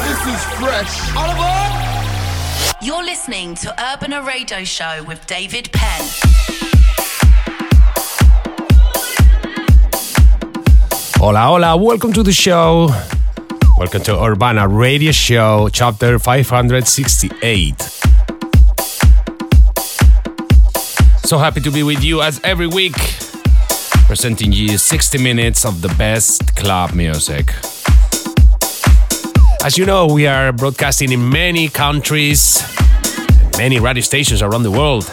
this is fresh. All aboard! You're listening to Urbana Radio Show with David Penn. Hola, hola, welcome to the show. Welcome to Urbana Radio Show, chapter 568. So happy to be with you as every week, presenting you 60 minutes of the best club music. As you know, we are broadcasting in many countries, many radio stations around the world,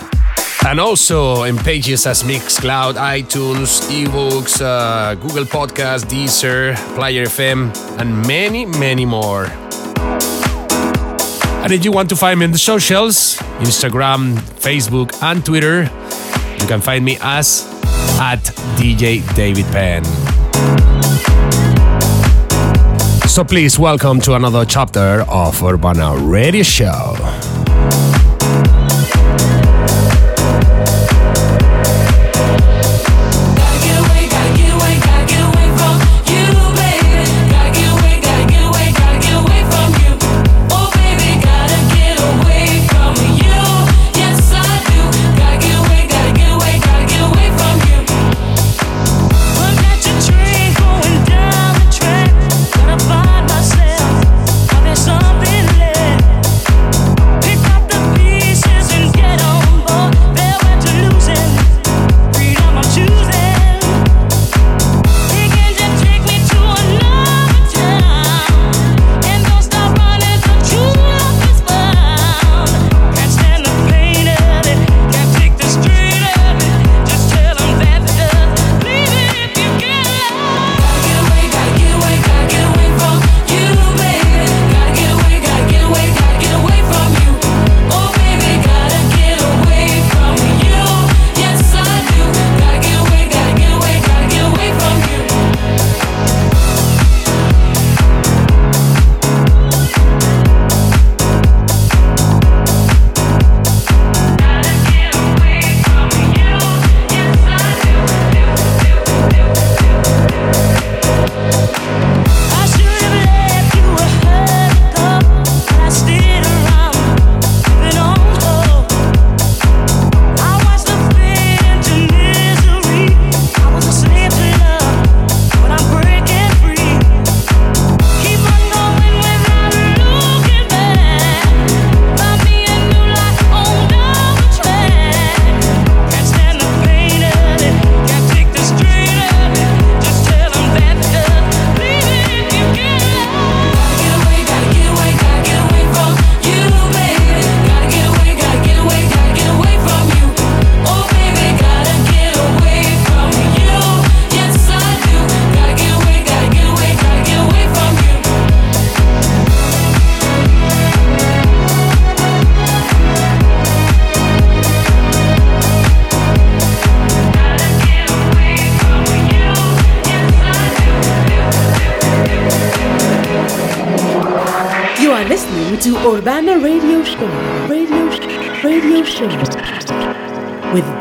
and also in pages as Mixcloud, iTunes, iVoox, uh, Google Podcast, Deezer, Player FM, and many, many more. And if you want to find me on the socials, Instagram, Facebook, and Twitter, you can find me as at DJ David Penn. So please welcome to another chapter of Urbana Radio Show.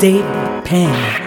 With Dave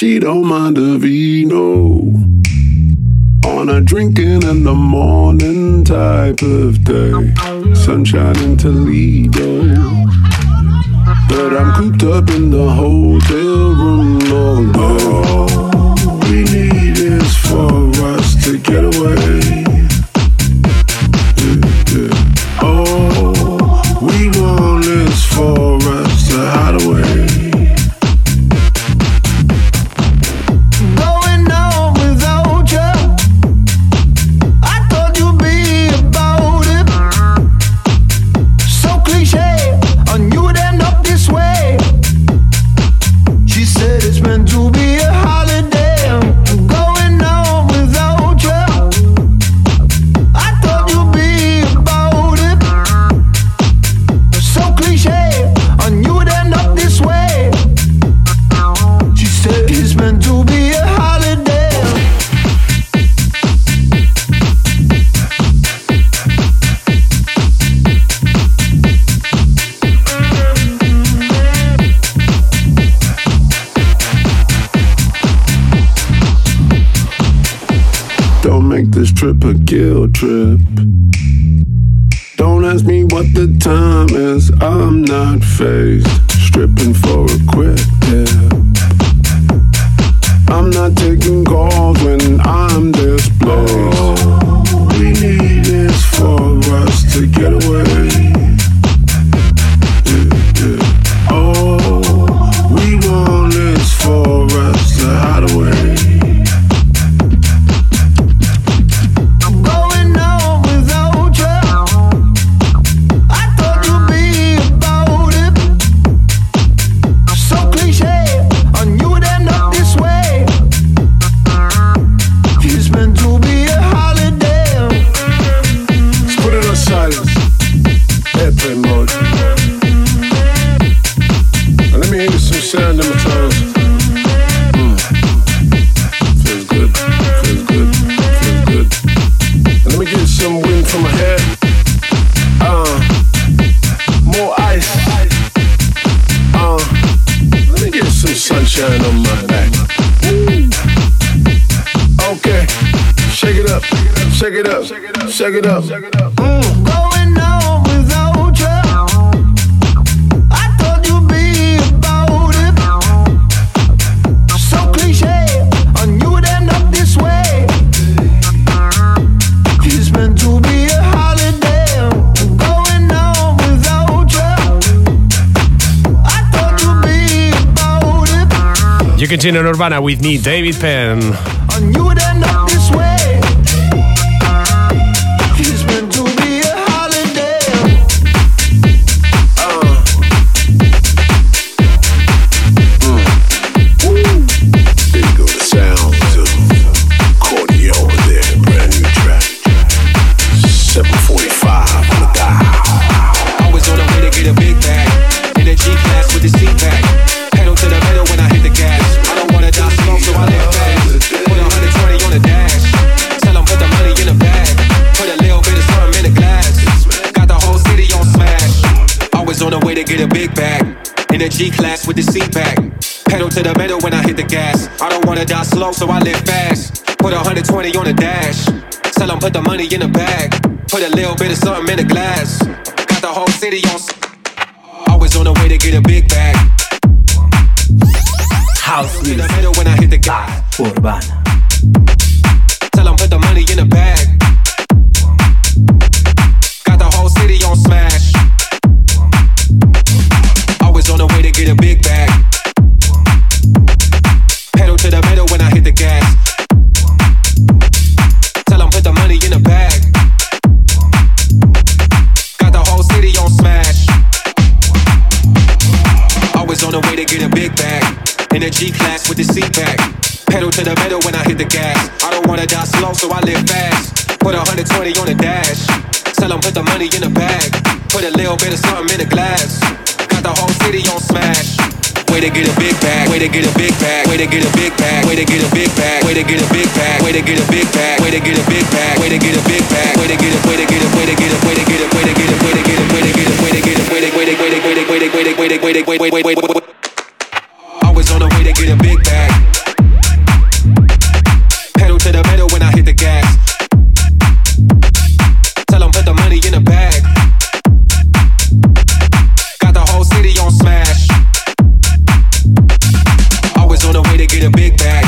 she don't mind a vino. On a drinking in the morning type of day. Sunshine in Toledo. But I'm cooped up in the hotel room all day. Trip. Don't ask me what the time is, I'm not phased. Stripping for a quick dip. I'm not taking calls when I'm displaced. We need is for us to get away. Up, shake it up. Mm. Going on without you. I thought you'd be about it. So cliche, I knew it end up this way. It's meant to be a holiday. Going on without you. I thought you'd be about it. You continue on Urbana with me, David Penn. I knew it end up G class with the seat back. Pedal to the metal when I hit the gas. I don't wanna die slow, so I live fast. Put a 120 on the dash. Tell 'em put the money in the bag. Put a little bit of something in the glass. Got the whole city on. Always on the way to get a big bag. House music. when I hit the gas. Urbana. Tell 'em put the money in the bag. In a G class with the seat back. Pedal to the metal when I hit the gas. I don't wanna die slow, so I live fast. Put a 120 on the dash. Tell 'em put the money in the bag. Put a little bit of something in the glass. Got the whole city on smash. Way to get a big bag, way to get a big bag, way to get a big bag, way to get a big bag, way to get a big bag, way to get a big bag, way to get a big bag, way to get a big bag, way to get a way to get a way to get a way to get a way to get a way to get a way to get a way to get a way to get a way to way to way to way to way to way to way to way to way to way to way to Always on the way to get a big bag. Pedal to the metal when I hit the gas. Tell 'em put the money in the bag. Got the whole city on smash. Always on the way to get a big bag.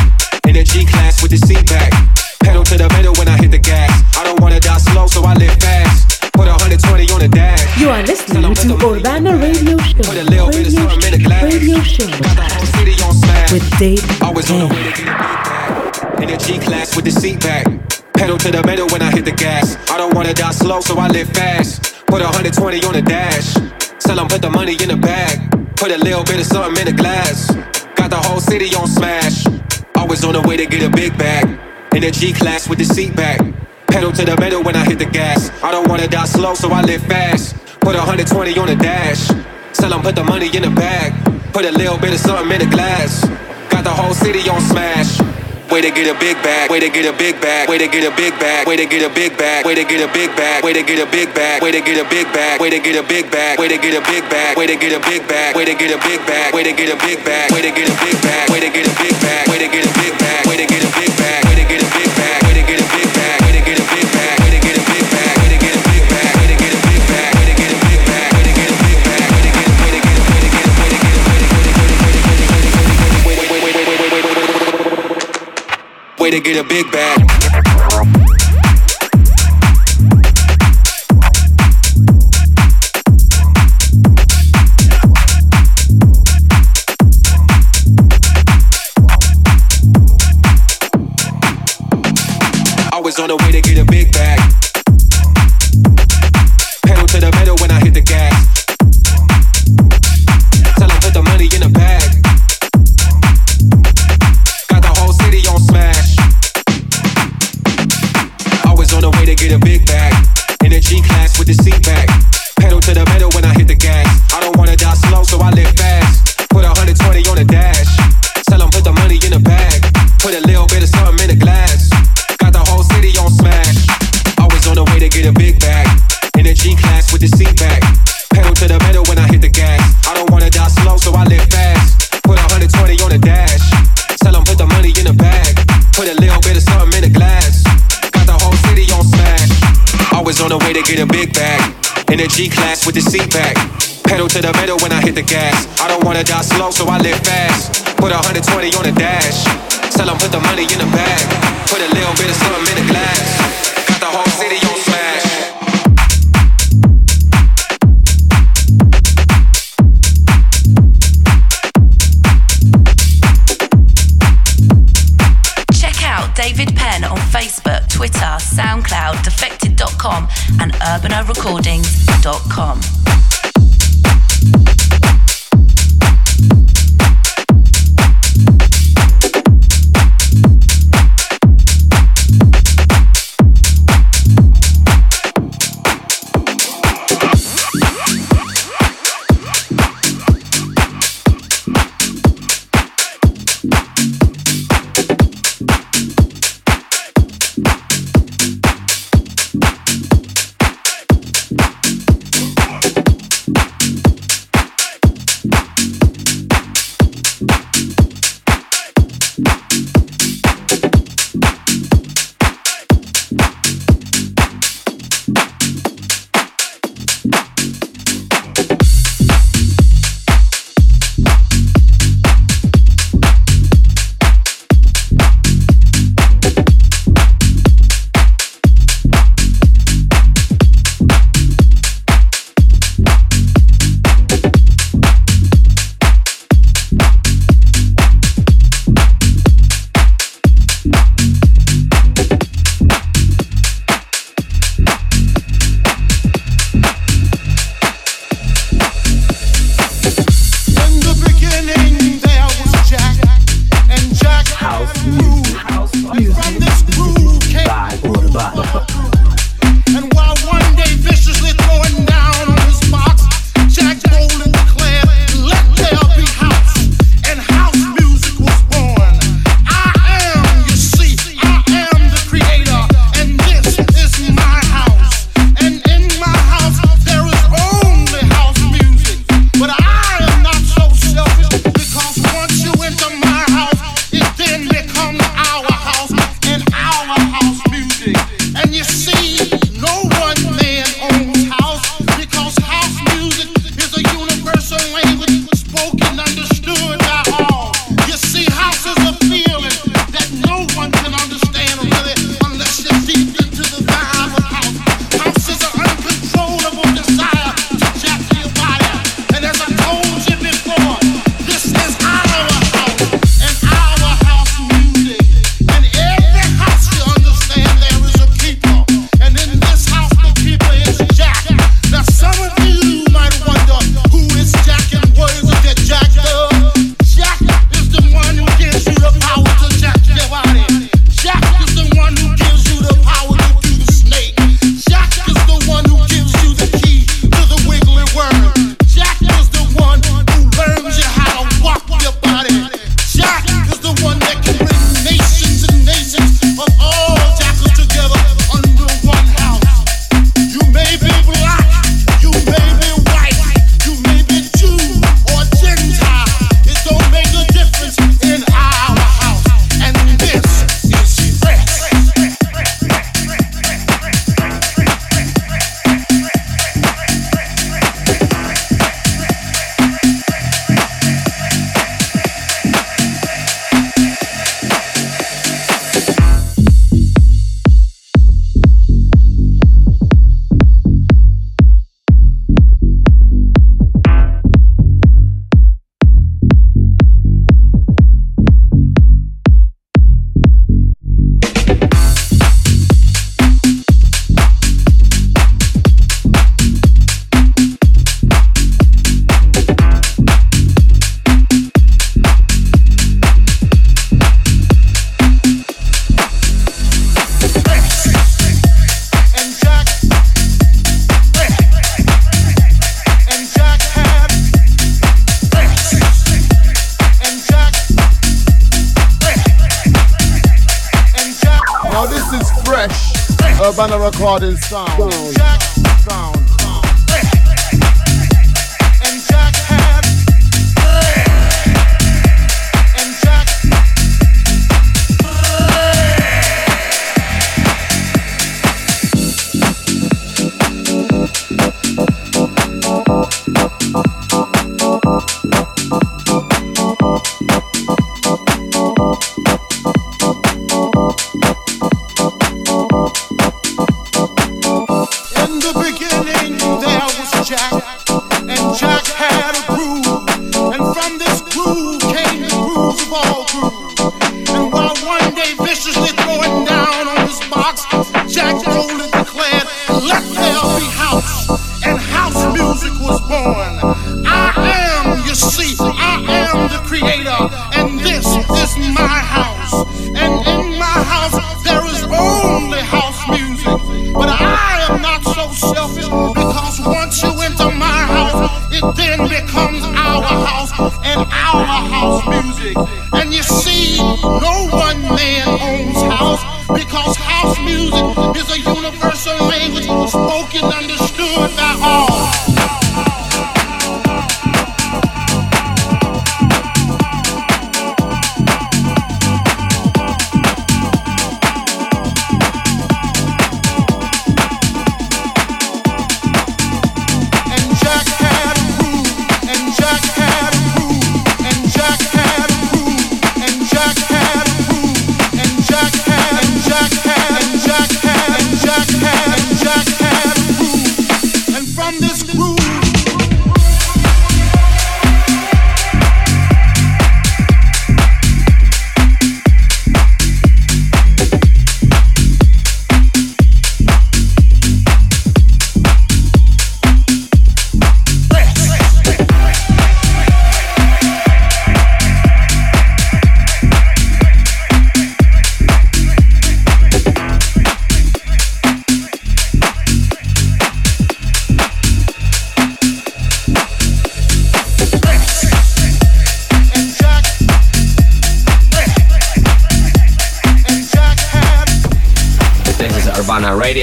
In a G class with the seat back. Pedal to the metal when I hit the gas. I don't wanna die slow, so I live fast. Put 120 on the dash. You are listening to Urbana Radio Show. Put a little bit of Radio, something in the glass. radio Show with Always on the way to get a big bag. In a G class with the seat back. Pedal to the metal when I hit the gas. I don't wanna die slow, so I live fast. Put 120 on the dash. Tell 'em put the money in the bag. Put a little bit of something in the glass. Got the whole city on smash. Always on the way to get a big bag. In a G class with the seat back. Pedal to the metal when I hit the gas. I don't wanna die slow, so I live fast. Put 120 on the dash. Tell 'em put the money in the bag. Put a little bit of something in the glass. Got the whole city on smash. Way to get a big bag, way to get a big bag, way to get a big bag, way to get a big bag, way to get a big bag, way to get a big bag, way to get a big bag, way to get a big bag, way to get a big bag, way to get a big bag, way to get a big bag, way to get a big bag, way to get a big bag, way to get a big bag, way to get a big bag, way to get a big bag, way to get a big bag. On the way get a big bag. In a G class with the seat back. Pedal to the metal when I hit the gas. I don't wanna die slow, so I live fast. Put 120 on the dash. Tell 'em put the money in the bag. Put a recordings.com. Side.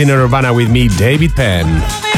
in Urbana with me, David Penn.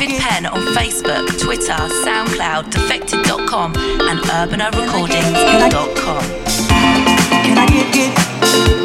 David Penn on Facebook, Twitter, SoundCloud, defected.com, and urbanarecordings.com. Can I get it?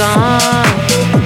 song.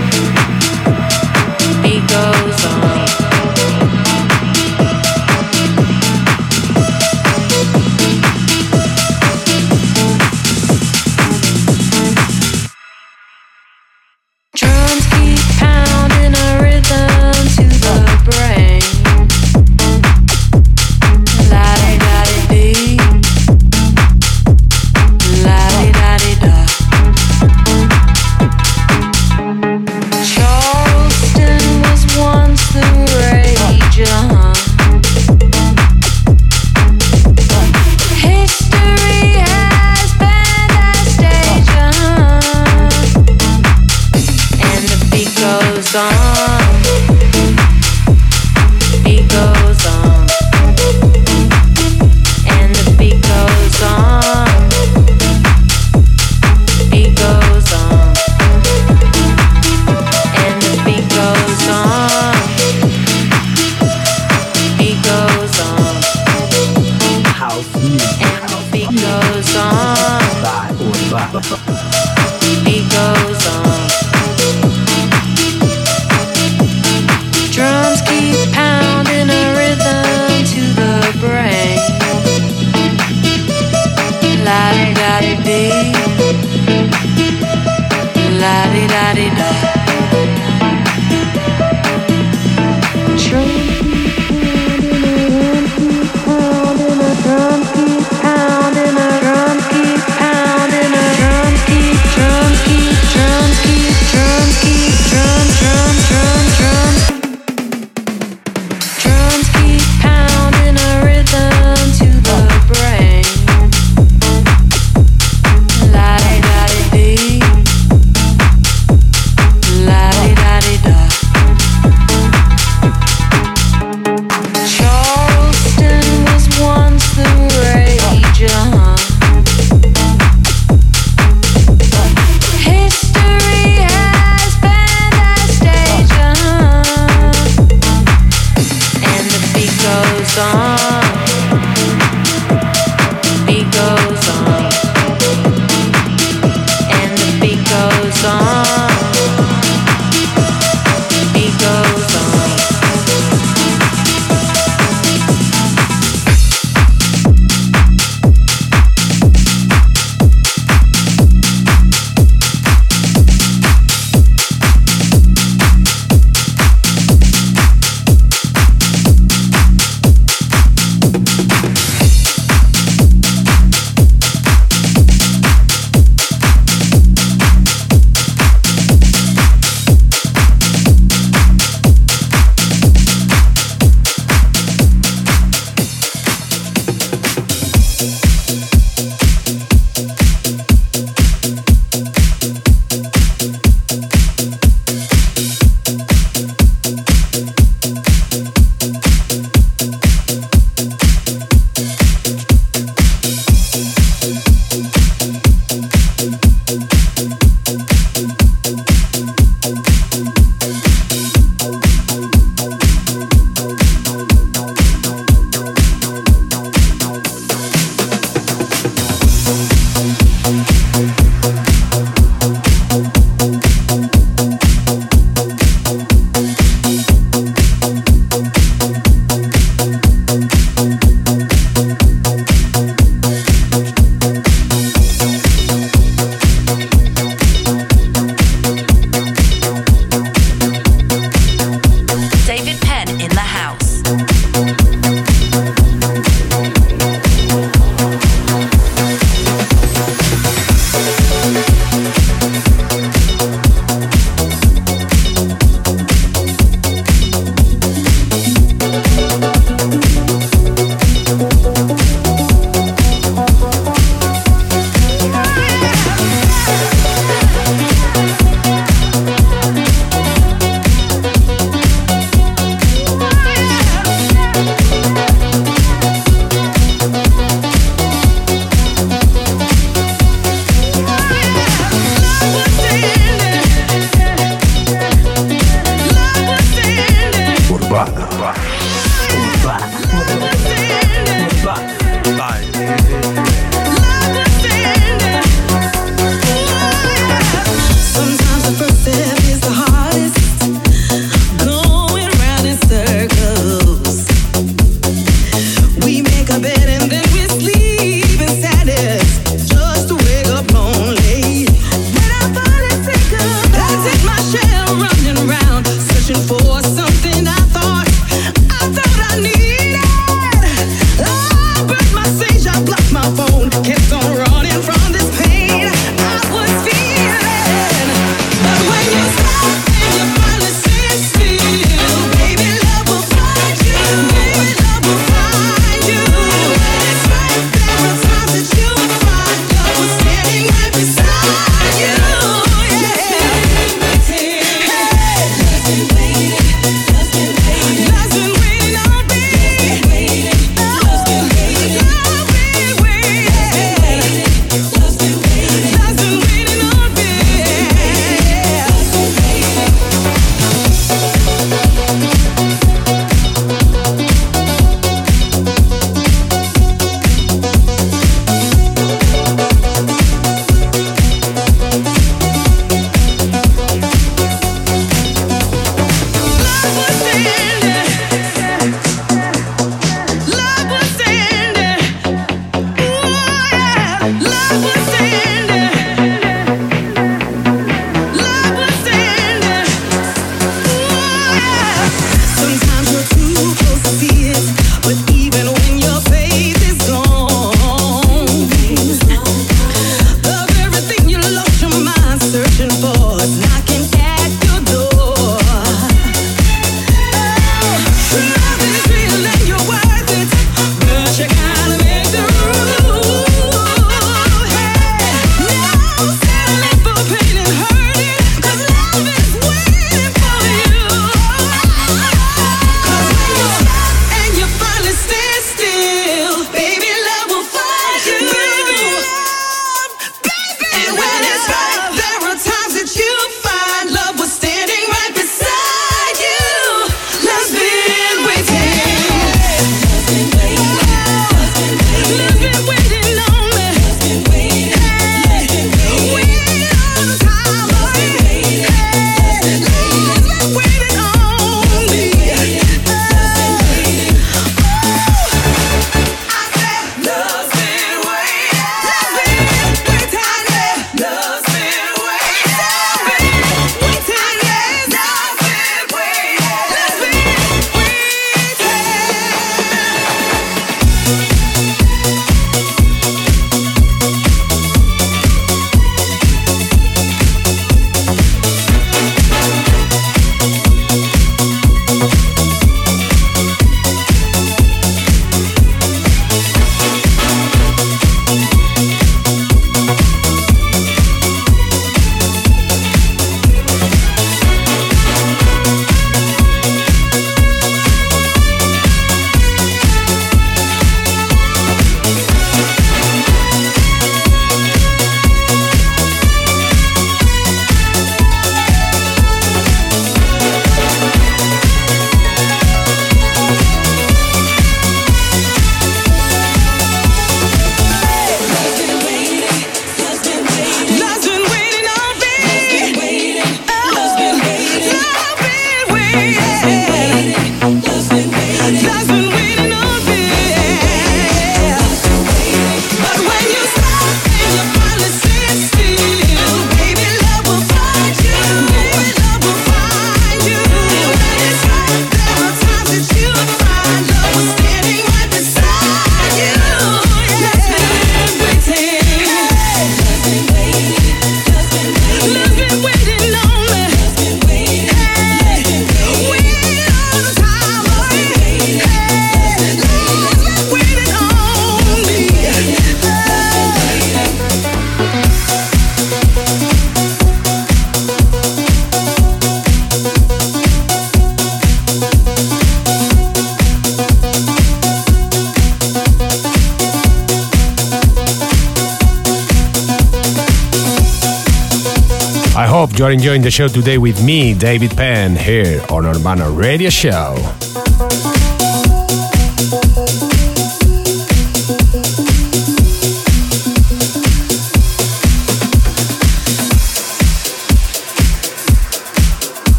Hope you're enjoying the show today with me, David Penn, here on Urbana Radio Show.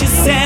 te serve.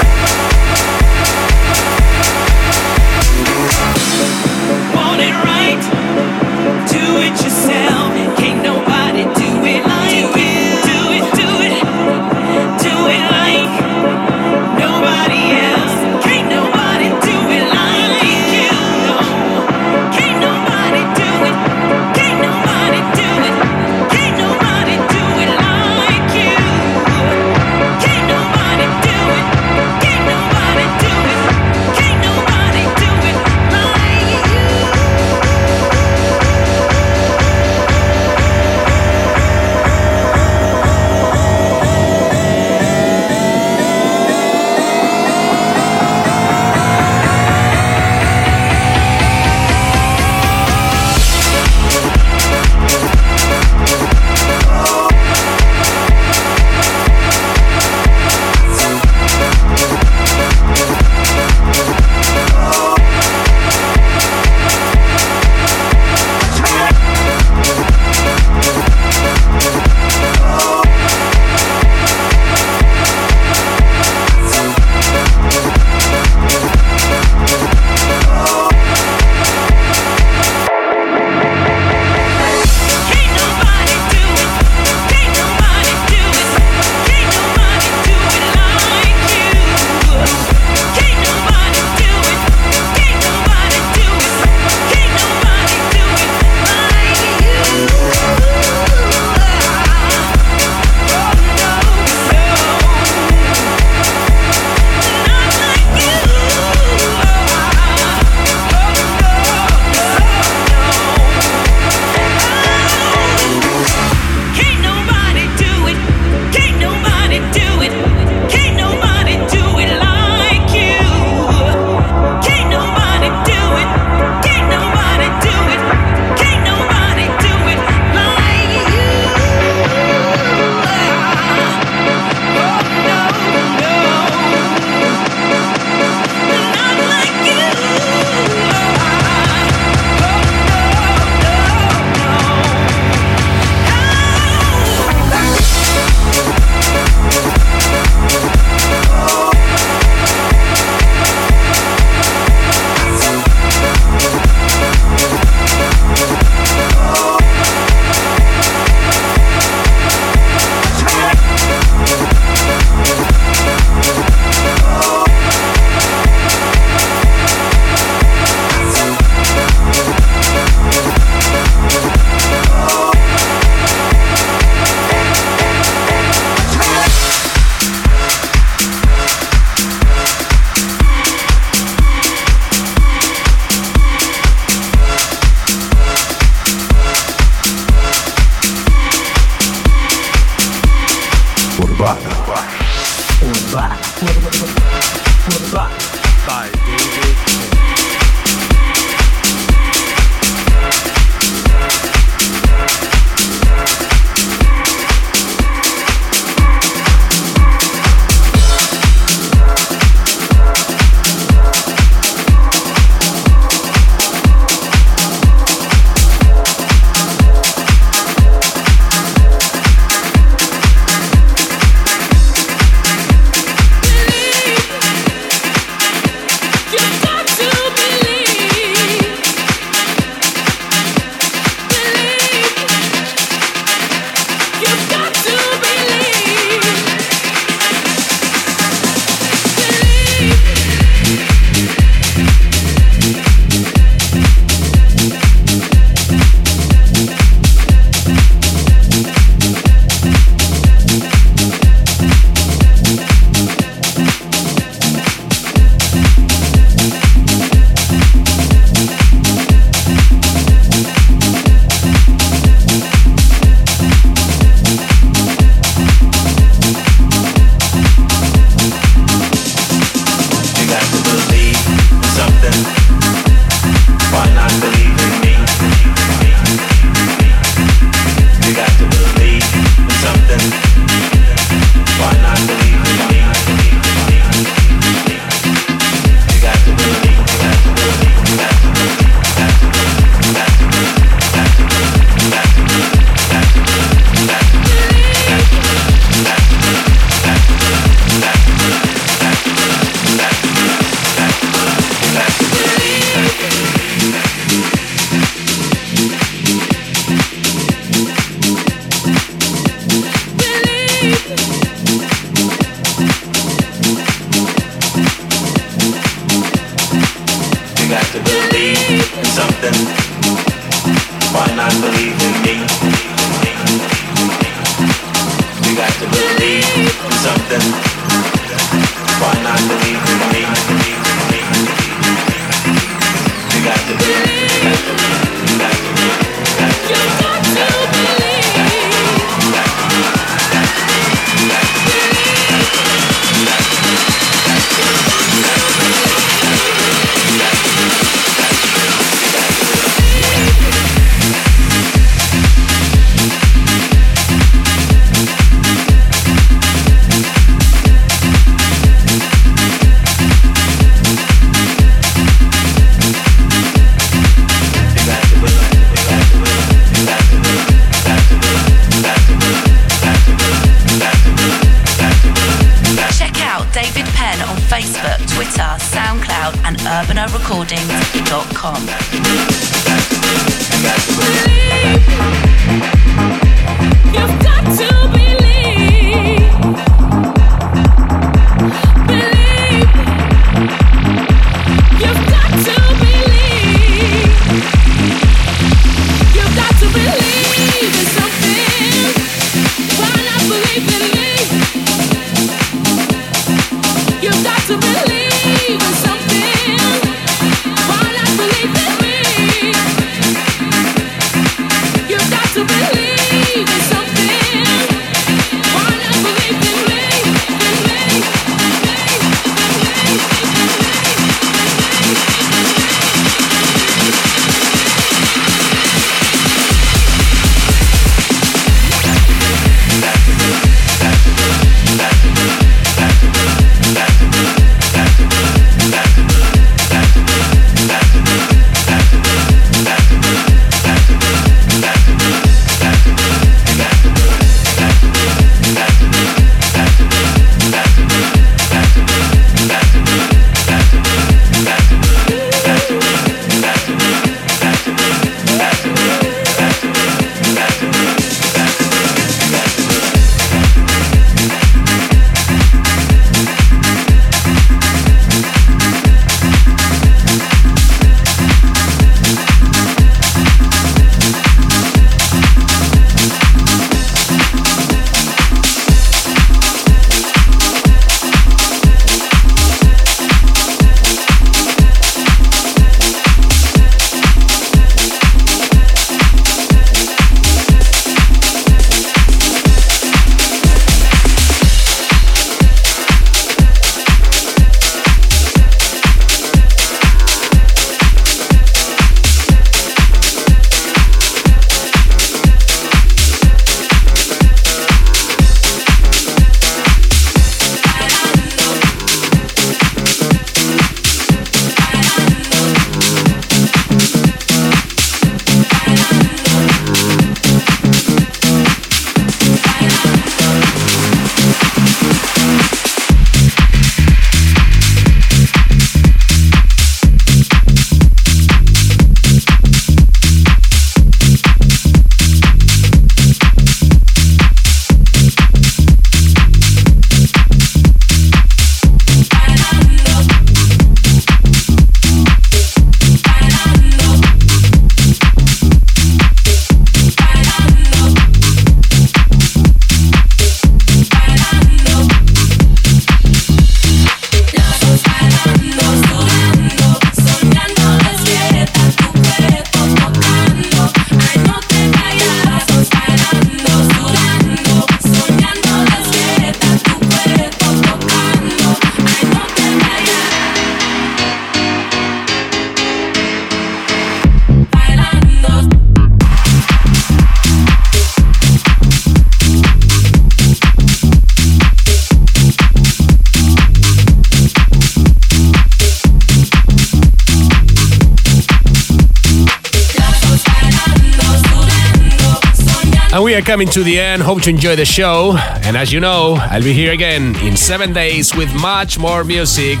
We are coming to the end. Hope you enjoy the show. And as you know, I'll be here again in seven days with much more music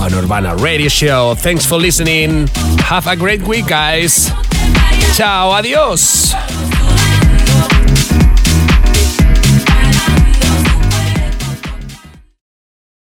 on Urbana Radio Show. Thanks for listening. Have a great week, guys. Ciao, adios.